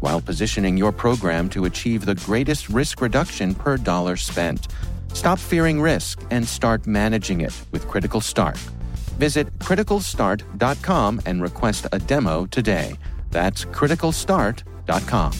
while positioning your program to achieve the greatest risk reduction per dollar spent. Stop fearing risk and start managing it with Critical Start. Visit criticalstart.com and request a demo today. That's criticalstart.com.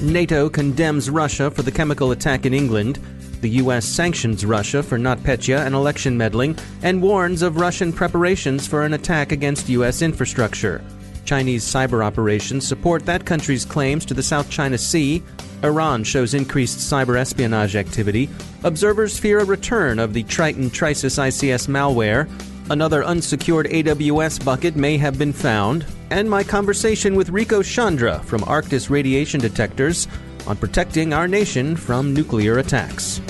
NATO condemns Russia for the chemical attack in England. The U.S. sanctions Russia for NotPetya and election meddling and warns of Russian preparations for an attack against U.S. infrastructure. Chinese cyber operations support that country's claims to the South China Sea. Iran shows increased cyber espionage activity. Observers fear a return of the Triton Trisis ICS malware. Another unsecured AWS bucket may have been found. And my conversation with Rico Chandra from Arktis Radiation Detectors on protecting our nation from nuclear attacks.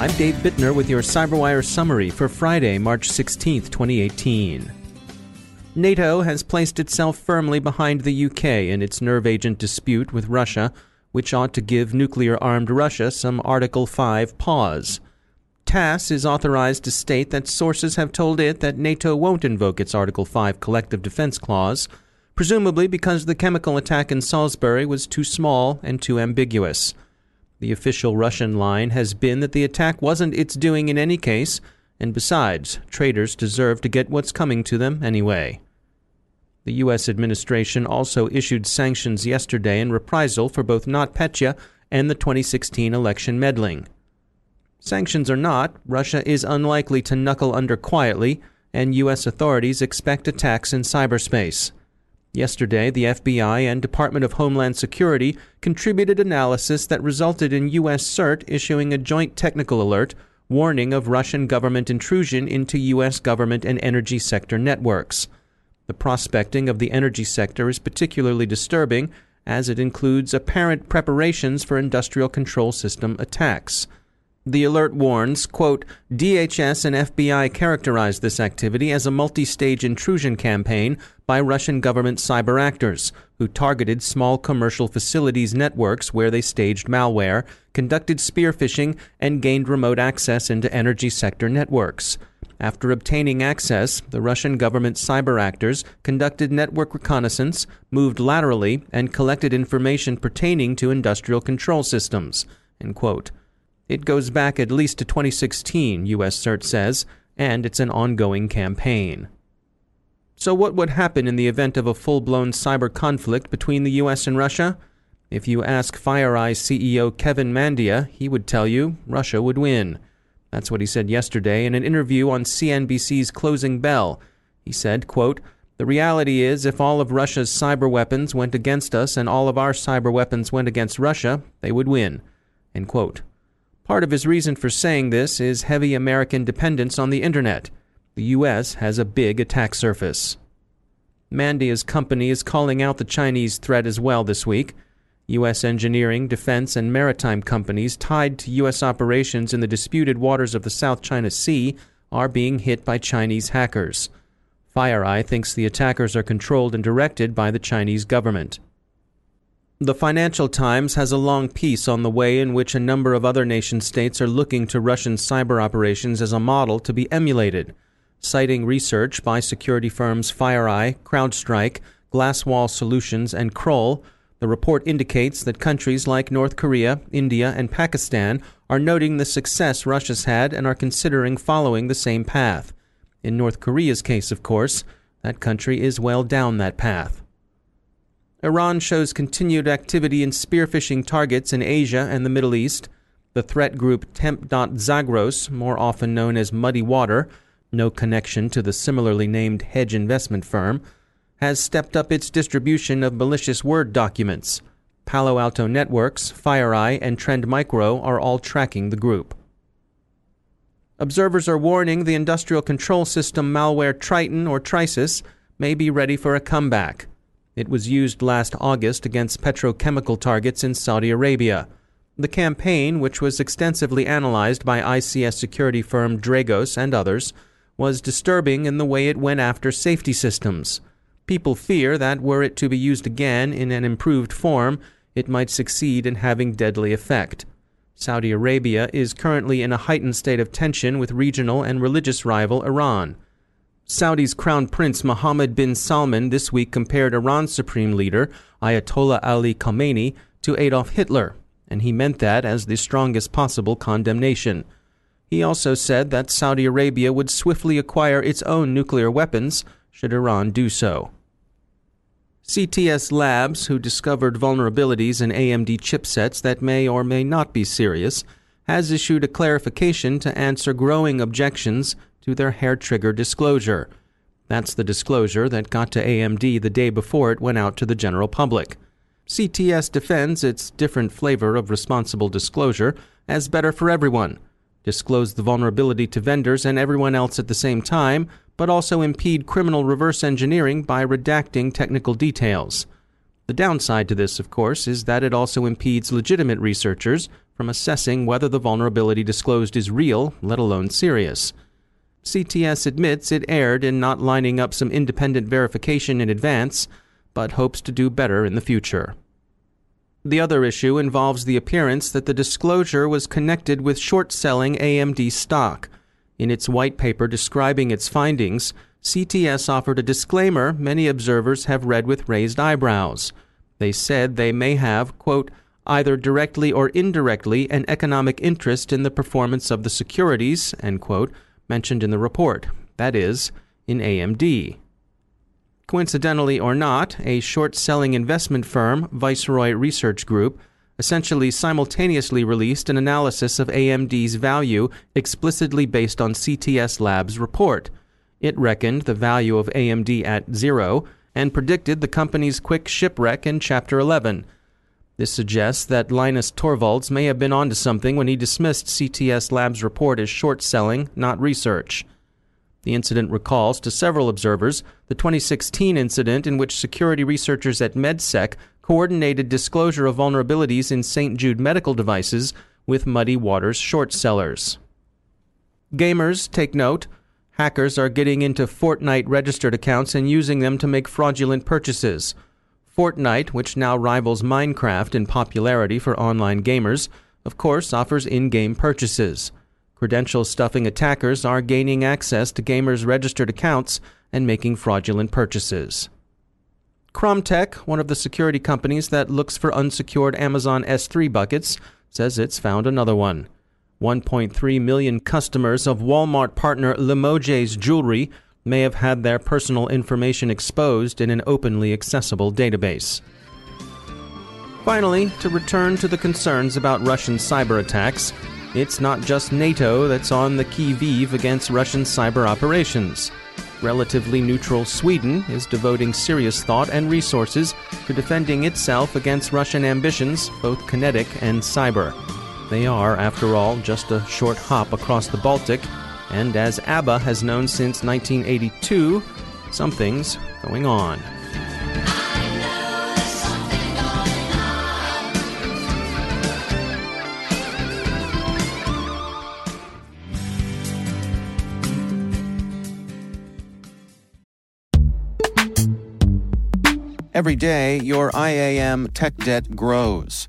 I'm Dave Bittner with your CyberWire summary for Friday, March 16, 2018. NATO has placed itself firmly behind the UK in its nerve agent dispute with Russia, which ought to give nuclear armed Russia some Article 5 pause. TASS is authorized to state that sources have told it that NATO won't invoke its Article 5 collective defense clause, presumably because the chemical attack in Salisbury was too small and too ambiguous. The official Russian line has been that the attack wasn't its doing in any case, and besides, traitors deserve to get what's coming to them anyway. The U.S. administration also issued sanctions yesterday in reprisal for both NotPetya and the 2016 election meddling. Sanctions or not, Russia is unlikely to knuckle under quietly, and U.S. authorities expect attacks in cyberspace. Yesterday, the FBI and Department of Homeland Security contributed analysis that resulted in U.S. CERT issuing a joint technical alert warning of Russian government intrusion into U.S. government and energy sector networks. The prospecting of the energy sector is particularly disturbing as it includes apparent preparations for industrial control system attacks. The alert warns, quote, DHS and FBI characterized this activity as a multi-stage intrusion campaign by Russian government cyber actors who targeted small commercial facilities networks where they staged malware, conducted spear phishing, and gained remote access into energy sector networks. After obtaining access, the Russian government cyber actors conducted network reconnaissance, moved laterally, and collected information pertaining to industrial control systems. End quote. It goes back at least to 2016, U.S. CERT says, and it's an ongoing campaign. So, what would happen in the event of a full blown cyber conflict between the U.S. and Russia? If you ask FireEye CEO Kevin Mandia, he would tell you Russia would win. That's what he said yesterday in an interview on CNBC's Closing Bell. He said, quote, The reality is, if all of Russia's cyber weapons went against us and all of our cyber weapons went against Russia, they would win. End quote. Part of his reason for saying this is heavy American dependence on the Internet. The U.S. has a big attack surface. Mandia's company is calling out the Chinese threat as well this week. U.S. engineering, defense, and maritime companies tied to U.S. operations in the disputed waters of the South China Sea are being hit by Chinese hackers. FireEye thinks the attackers are controlled and directed by the Chinese government. The Financial Times has a long piece on the way in which a number of other nation states are looking to Russian cyber operations as a model to be emulated, citing research by security firms FireEye, CrowdStrike, Glasswall Solutions, and Kroll. The report indicates that countries like North Korea, India, and Pakistan are noting the success Russia's had and are considering following the same path. In North Korea's case, of course, that country is well down that path. Iran shows continued activity in spear phishing targets in Asia and the Middle East. The threat group Temp. Zagros, more often known as Muddy Water, no connection to the similarly named hedge investment firm, has stepped up its distribution of malicious Word documents. Palo Alto Networks, FireEye, and Trend Micro are all tracking the group. Observers are warning the industrial control system malware Triton or Trisis may be ready for a comeback. It was used last August against petrochemical targets in Saudi Arabia. The campaign, which was extensively analyzed by ICS security firm Dragos and others, was disturbing in the way it went after safety systems. People fear that were it to be used again in an improved form, it might succeed in having deadly effect. Saudi Arabia is currently in a heightened state of tension with regional and religious rival Iran. Saudi's Crown Prince Mohammed bin Salman this week compared Iran's supreme leader, Ayatollah Ali Khamenei, to Adolf Hitler, and he meant that as the strongest possible condemnation. He also said that Saudi Arabia would swiftly acquire its own nuclear weapons should Iran do so. CTS Labs, who discovered vulnerabilities in AMD chipsets that may or may not be serious, has issued a clarification to answer growing objections to their hair trigger disclosure. That's the disclosure that got to AMD the day before it went out to the general public. CTS defends its different flavor of responsible disclosure as better for everyone. Disclose the vulnerability to vendors and everyone else at the same time, but also impede criminal reverse engineering by redacting technical details. The downside to this, of course, is that it also impedes legitimate researchers from assessing whether the vulnerability disclosed is real, let alone serious. CTS admits it erred in not lining up some independent verification in advance, but hopes to do better in the future. The other issue involves the appearance that the disclosure was connected with short selling AMD stock. In its white paper describing its findings, CTS offered a disclaimer many observers have read with raised eyebrows. They said they may have, quote, either directly or indirectly an economic interest in the performance of the securities, end quote, mentioned in the report, that is, in AMD. Coincidentally or not, a short selling investment firm, Viceroy Research Group, essentially simultaneously released an analysis of AMD's value explicitly based on CTS Labs' report. It reckoned the value of AMD at zero and predicted the company's quick shipwreck in Chapter 11. This suggests that Linus Torvalds may have been onto something when he dismissed CTS Labs' report as short selling, not research. The incident recalls to several observers the 2016 incident in which security researchers at MedSec coordinated disclosure of vulnerabilities in St. Jude medical devices with Muddy Waters short sellers. Gamers, take note. Hackers are getting into Fortnite registered accounts and using them to make fraudulent purchases. Fortnite, which now rivals Minecraft in popularity for online gamers, of course offers in game purchases. Credential stuffing attackers are gaining access to gamers' registered accounts and making fraudulent purchases. Kromtech, one of the security companies that looks for unsecured Amazon S3 buckets, says it's found another one. 1.3 million customers of Walmart partner Limoges Jewelry may have had their personal information exposed in an openly accessible database. Finally, to return to the concerns about Russian cyber attacks, it's not just NATO that's on the qui vive against Russian cyber operations relatively neutral Sweden is devoting serious thought and resources to defending itself against Russian ambitions, both kinetic and cyber. They are, after all, just a short hop across the Baltic, and as ABBA has known since 1982, something's going on. Every day, your IAM tech debt grows.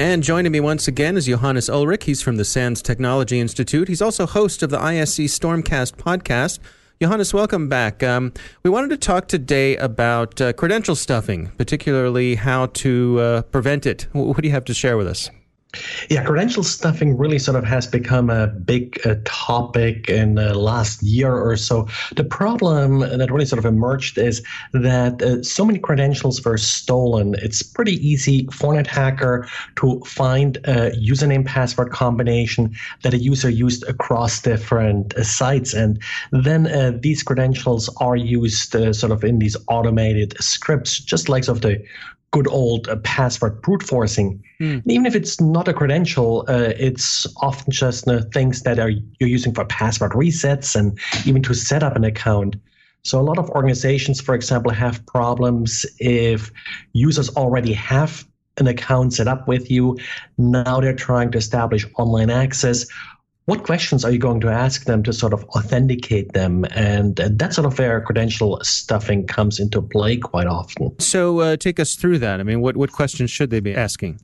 And joining me once again is Johannes Ullrich. He's from the SANS Technology Institute. He's also host of the ISC Stormcast podcast. Johannes, welcome back. Um, we wanted to talk today about uh, credential stuffing, particularly how to uh, prevent it. What do you have to share with us? Yeah, credential stuffing really sort of has become a big uh, topic in the last year or so. The problem that really sort of emerged is that uh, so many credentials were stolen. It's pretty easy for an attacker to find a username password combination that a user used across different uh, sites. And then uh, these credentials are used sort of in these automated scripts, just like sort of the good old uh, password brute forcing. Mm. Even if it's not a credential, uh, it's often just uh, things that are you're using for password resets and even to set up an account. So a lot of organizations, for example, have problems if users already have an account set up with you. Now they're trying to establish online access what questions are you going to ask them to sort of authenticate them? And that sort of where credential stuffing comes into play quite often. So uh, take us through that. I mean, what, what questions should they be asking?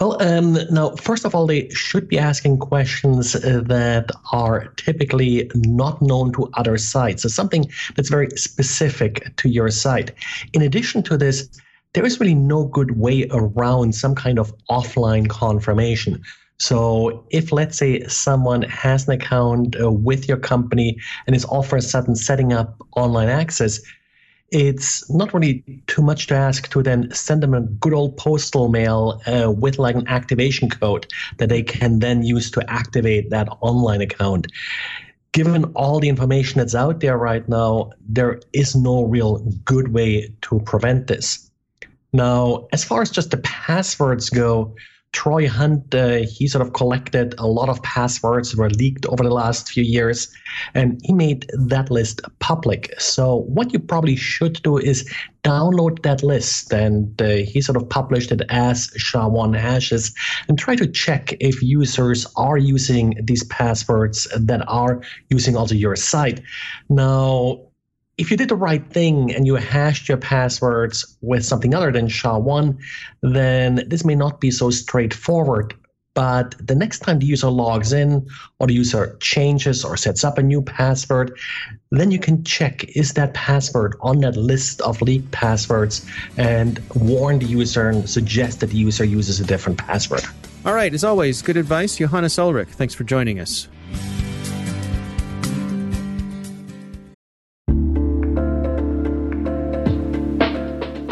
Well, um, now, first of all, they should be asking questions uh, that are typically not known to other sites. So something that's very specific to your site. In addition to this, there is really no good way around some kind of offline confirmation. So if let's say someone has an account uh, with your company and is all of a sudden setting up online access, it's not really too much to ask to then send them a good old postal mail uh, with like an activation code that they can then use to activate that online account. Given all the information that's out there right now, there is no real good way to prevent this. Now, as far as just the passwords go, Troy Hunt, uh, he sort of collected a lot of passwords that were leaked over the last few years, and he made that list public. So what you probably should do is download that list, and uh, he sort of published it as SHA-1 hashes, and try to check if users are using these passwords that are using also your site. Now, if you did the right thing and you hashed your passwords with something other than SHA-1, then this may not be so straightforward. But the next time the user logs in or the user changes or sets up a new password, then you can check is that password on that list of leaked passwords and warn the user and suggest that the user uses a different password. All right, as always, good advice. Johannes Ullrich, thanks for joining us.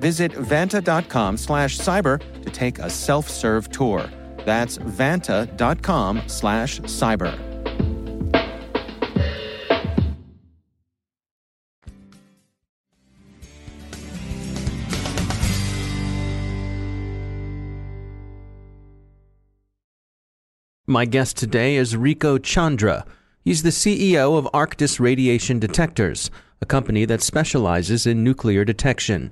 Visit vanta.com slash cyber to take a self-serve tour. That's vanta.com slash cyber. My guest today is Rico Chandra. He's the CEO of Arktis Radiation Detectors, a company that specializes in nuclear detection.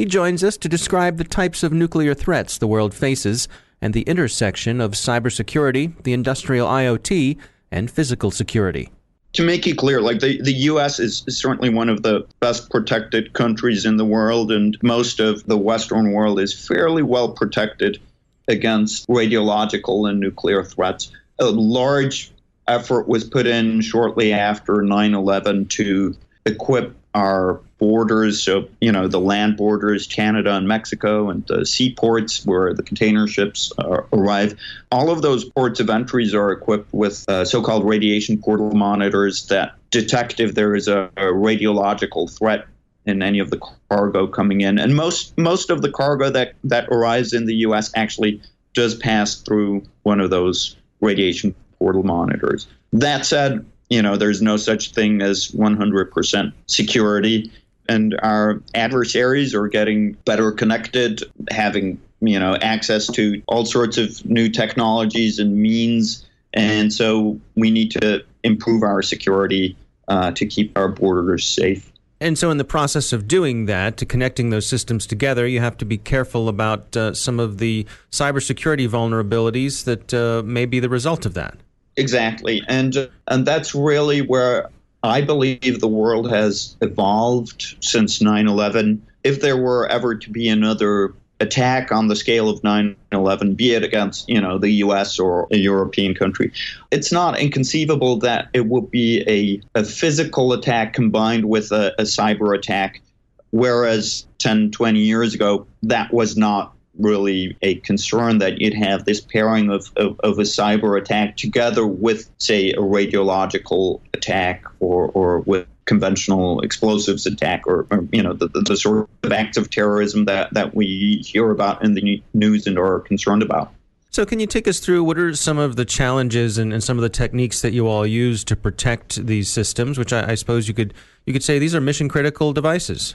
He joins us to describe the types of nuclear threats the world faces and the intersection of cybersecurity, the industrial IoT, and physical security. To make it clear, like the, the US is certainly one of the best protected countries in the world, and most of the Western world is fairly well protected against radiological and nuclear threats. A large effort was put in shortly after 9 11 to equip our borders, so, you know, the land borders, Canada and Mexico, and the seaports where the container ships uh, arrive. All of those ports of entries are equipped with uh, so called radiation portal monitors that detect if there is a, a radiological threat in any of the cargo coming in. And most most of the cargo that that arrives in the U.S. actually does pass through one of those radiation portal monitors. That said, you know, there's no such thing as 100% security, and our adversaries are getting better connected, having you know access to all sorts of new technologies and means, and so we need to improve our security uh, to keep our borders safe. And so, in the process of doing that, to connecting those systems together, you have to be careful about uh, some of the cybersecurity vulnerabilities that uh, may be the result of that. Exactly, and and that's really where I believe the world has evolved since 9/11. If there were ever to be another attack on the scale of 9/11, be it against you know the U.S. or a European country, it's not inconceivable that it would be a, a physical attack combined with a, a cyber attack. Whereas 10, 20 years ago, that was not really a concern that you'd have this pairing of, of, of, a cyber attack together with, say, a radiological attack or, or with conventional explosives attack or, or you know the, the, the, sort of acts of terrorism that, that we hear about in the news and are concerned about. So, can you take us through what are some of the challenges and, and some of the techniques that you all use to protect these systems? Which I, I suppose you could you could say these are mission critical devices.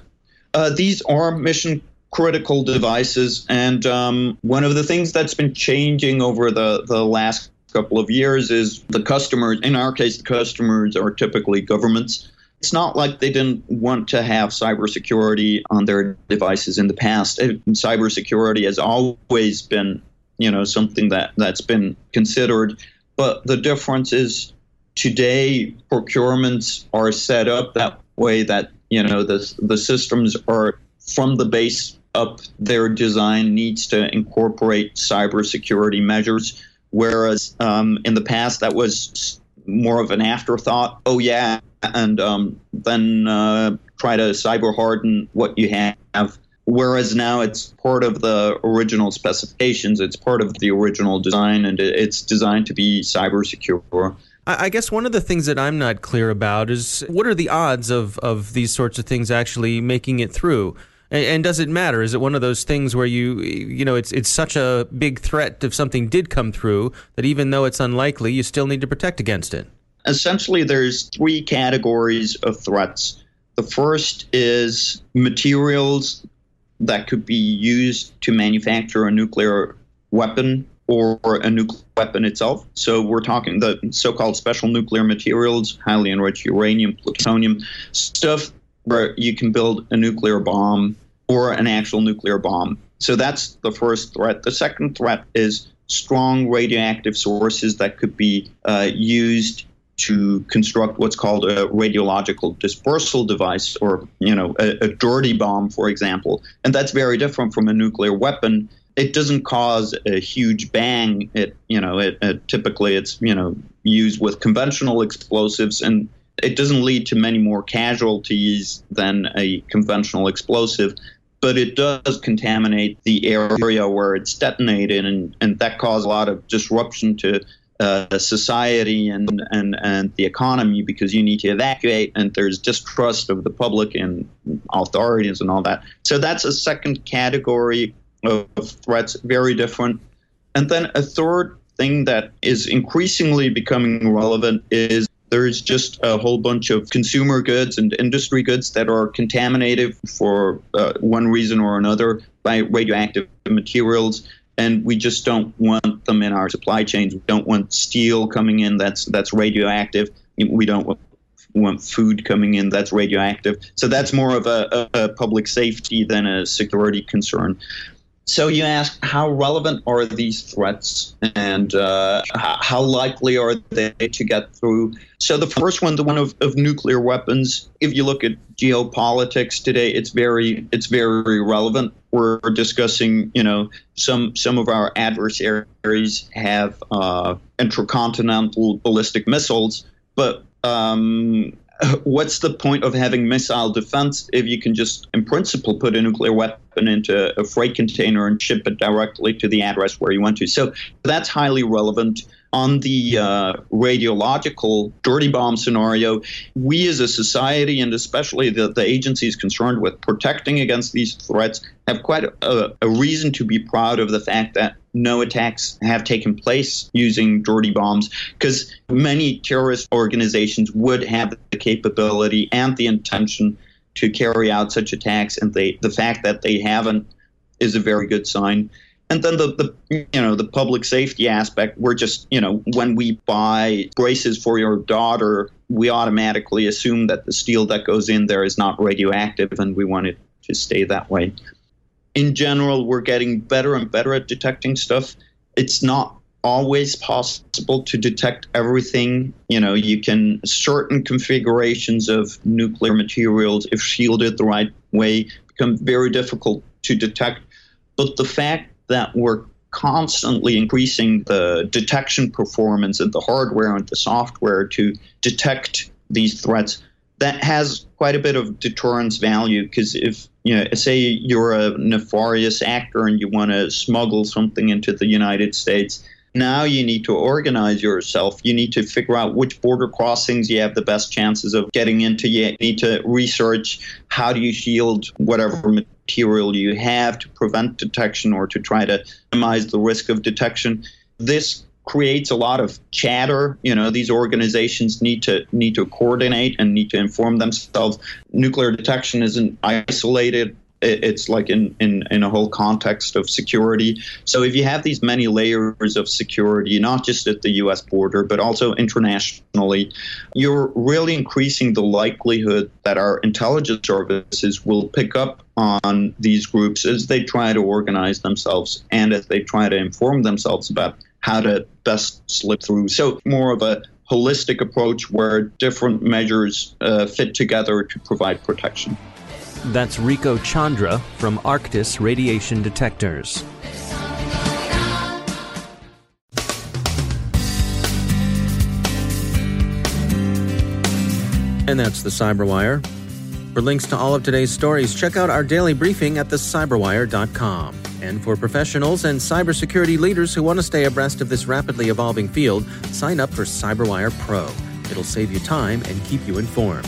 Uh, these are mission critical devices, and um, one of the things that's been changing over the the last couple of years is the customers. In our case, the customers are typically governments it's not like they didn't want to have cybersecurity on their devices in the past. Cybersecurity has always been, you know, something that that's been considered. But the difference is today procurements are set up that way that you know the the systems are from the base up. Their design needs to incorporate cybersecurity measures, whereas um, in the past that was more of an afterthought. Oh yeah, and um, then uh, try to cyber harden what you have. Whereas now it's part of the original specifications, it's part of the original design, and it's designed to be cyber secure. I guess one of the things that I'm not clear about is what are the odds of, of these sorts of things actually making it through? And, does it matter? Is it one of those things where you, you know, it's it's such a big threat if something did come through that even though it's unlikely, you still need to protect against it? essentially there's three categories of threats. The first is materials that could be used to manufacture a nuclear weapon or a nuclear weapon itself. So we're talking the so-called special nuclear materials, highly enriched uranium, plutonium, stuff where you can build a nuclear bomb or an actual nuclear bomb. So that's the first threat. The second threat is strong radioactive sources that could be uh, used to construct what's called a radiological dispersal device or you know a, a, dirty bomb for example and that's very different from a nuclear weapon it doesn't cause a huge bang it you know it, it typically it's you know used with conventional explosives and it doesn't lead to many more casualties than a conventional explosive but it does contaminate the area where it's detonated, and, and that causes a lot of disruption to uh, society and, and, and the economy because you need to evacuate, and there's distrust of the public and authorities and all that. So that's a second category of threats, very different. And then a third thing that is increasingly becoming relevant is there's just a whole bunch of consumer goods and industry goods that are contaminated for uh, one reason or another by radioactive materials and we just don't want them in our supply chains. We don't want steel coming in that's that's radioactive. We don't want, want food coming in that's radioactive. So that's more of a, a, a public safety than a security concern so you ask, how relevant are these threats, and uh, how likely are they to get through? So the first one, the one of, of nuclear weapons. If you look at geopolitics today, it's very it's very relevant. We're discussing, you know, some some of our adversaries have uh, intercontinental ballistic missiles, but um, what's the point of having missile defense if you can just, in principle, put a nuclear weapon into a freight container and ship it directly to the address where you want to? So that's highly relevant. On the uh, radiological dirty bomb scenario, we as a society, and especially the, the agencies concerned with protecting against these threats, have quite a, a reason to be proud of the fact that no attacks have taken place using dirty bombs because many terrorist organizations would have the capability and the intention to carry out such attacks and they the fact that they haven't is a very good sign and then the, the you know the public safety aspect we're just you know when we buy braces for your daughter we automatically assume that the steel that goes in there is not radioactive and we want it to stay that way in general, we're getting better and better at detecting stuff. It's not always possible to detect everything. You know, you can certain configurations of nuclear materials, if shielded the right way, become very difficult to detect. But the fact that we're constantly increasing the detection performance and the hardware and the software to detect these threats. That has quite a bit of deterrence value because if you know say you're a nefarious actor and you want to smuggle something into the united states now you need to organize yourself. You need to figure out which border crossings you have the best chances of getting into. You need to research how do you shield whatever material you have to prevent detection or to try to minimize the risk of detection this creates a lot of chatter. You know, these organizations need to need to coordinate and need to inform themselves. Nuclear detection isn't isolated. It's like in, in, in a whole context of security. So if you have these many layers of security, not just at the US border, but also internationally, you're really increasing the likelihood that our intelligence services will pick up on these groups as they try to organize themselves and as they try to inform themselves about how to best slip through. So, more of a holistic approach where different measures uh, fit together to provide protection. That's Rico Chandra from Arktis Radiation Detectors. And that's the Cyberwire. For links to all of today's stories, check out our daily briefing at thecyberwire.com. And for professionals and cybersecurity leaders who want to stay abreast of this rapidly evolving field, sign up for CyberWire Pro. It'll save you time and keep you informed.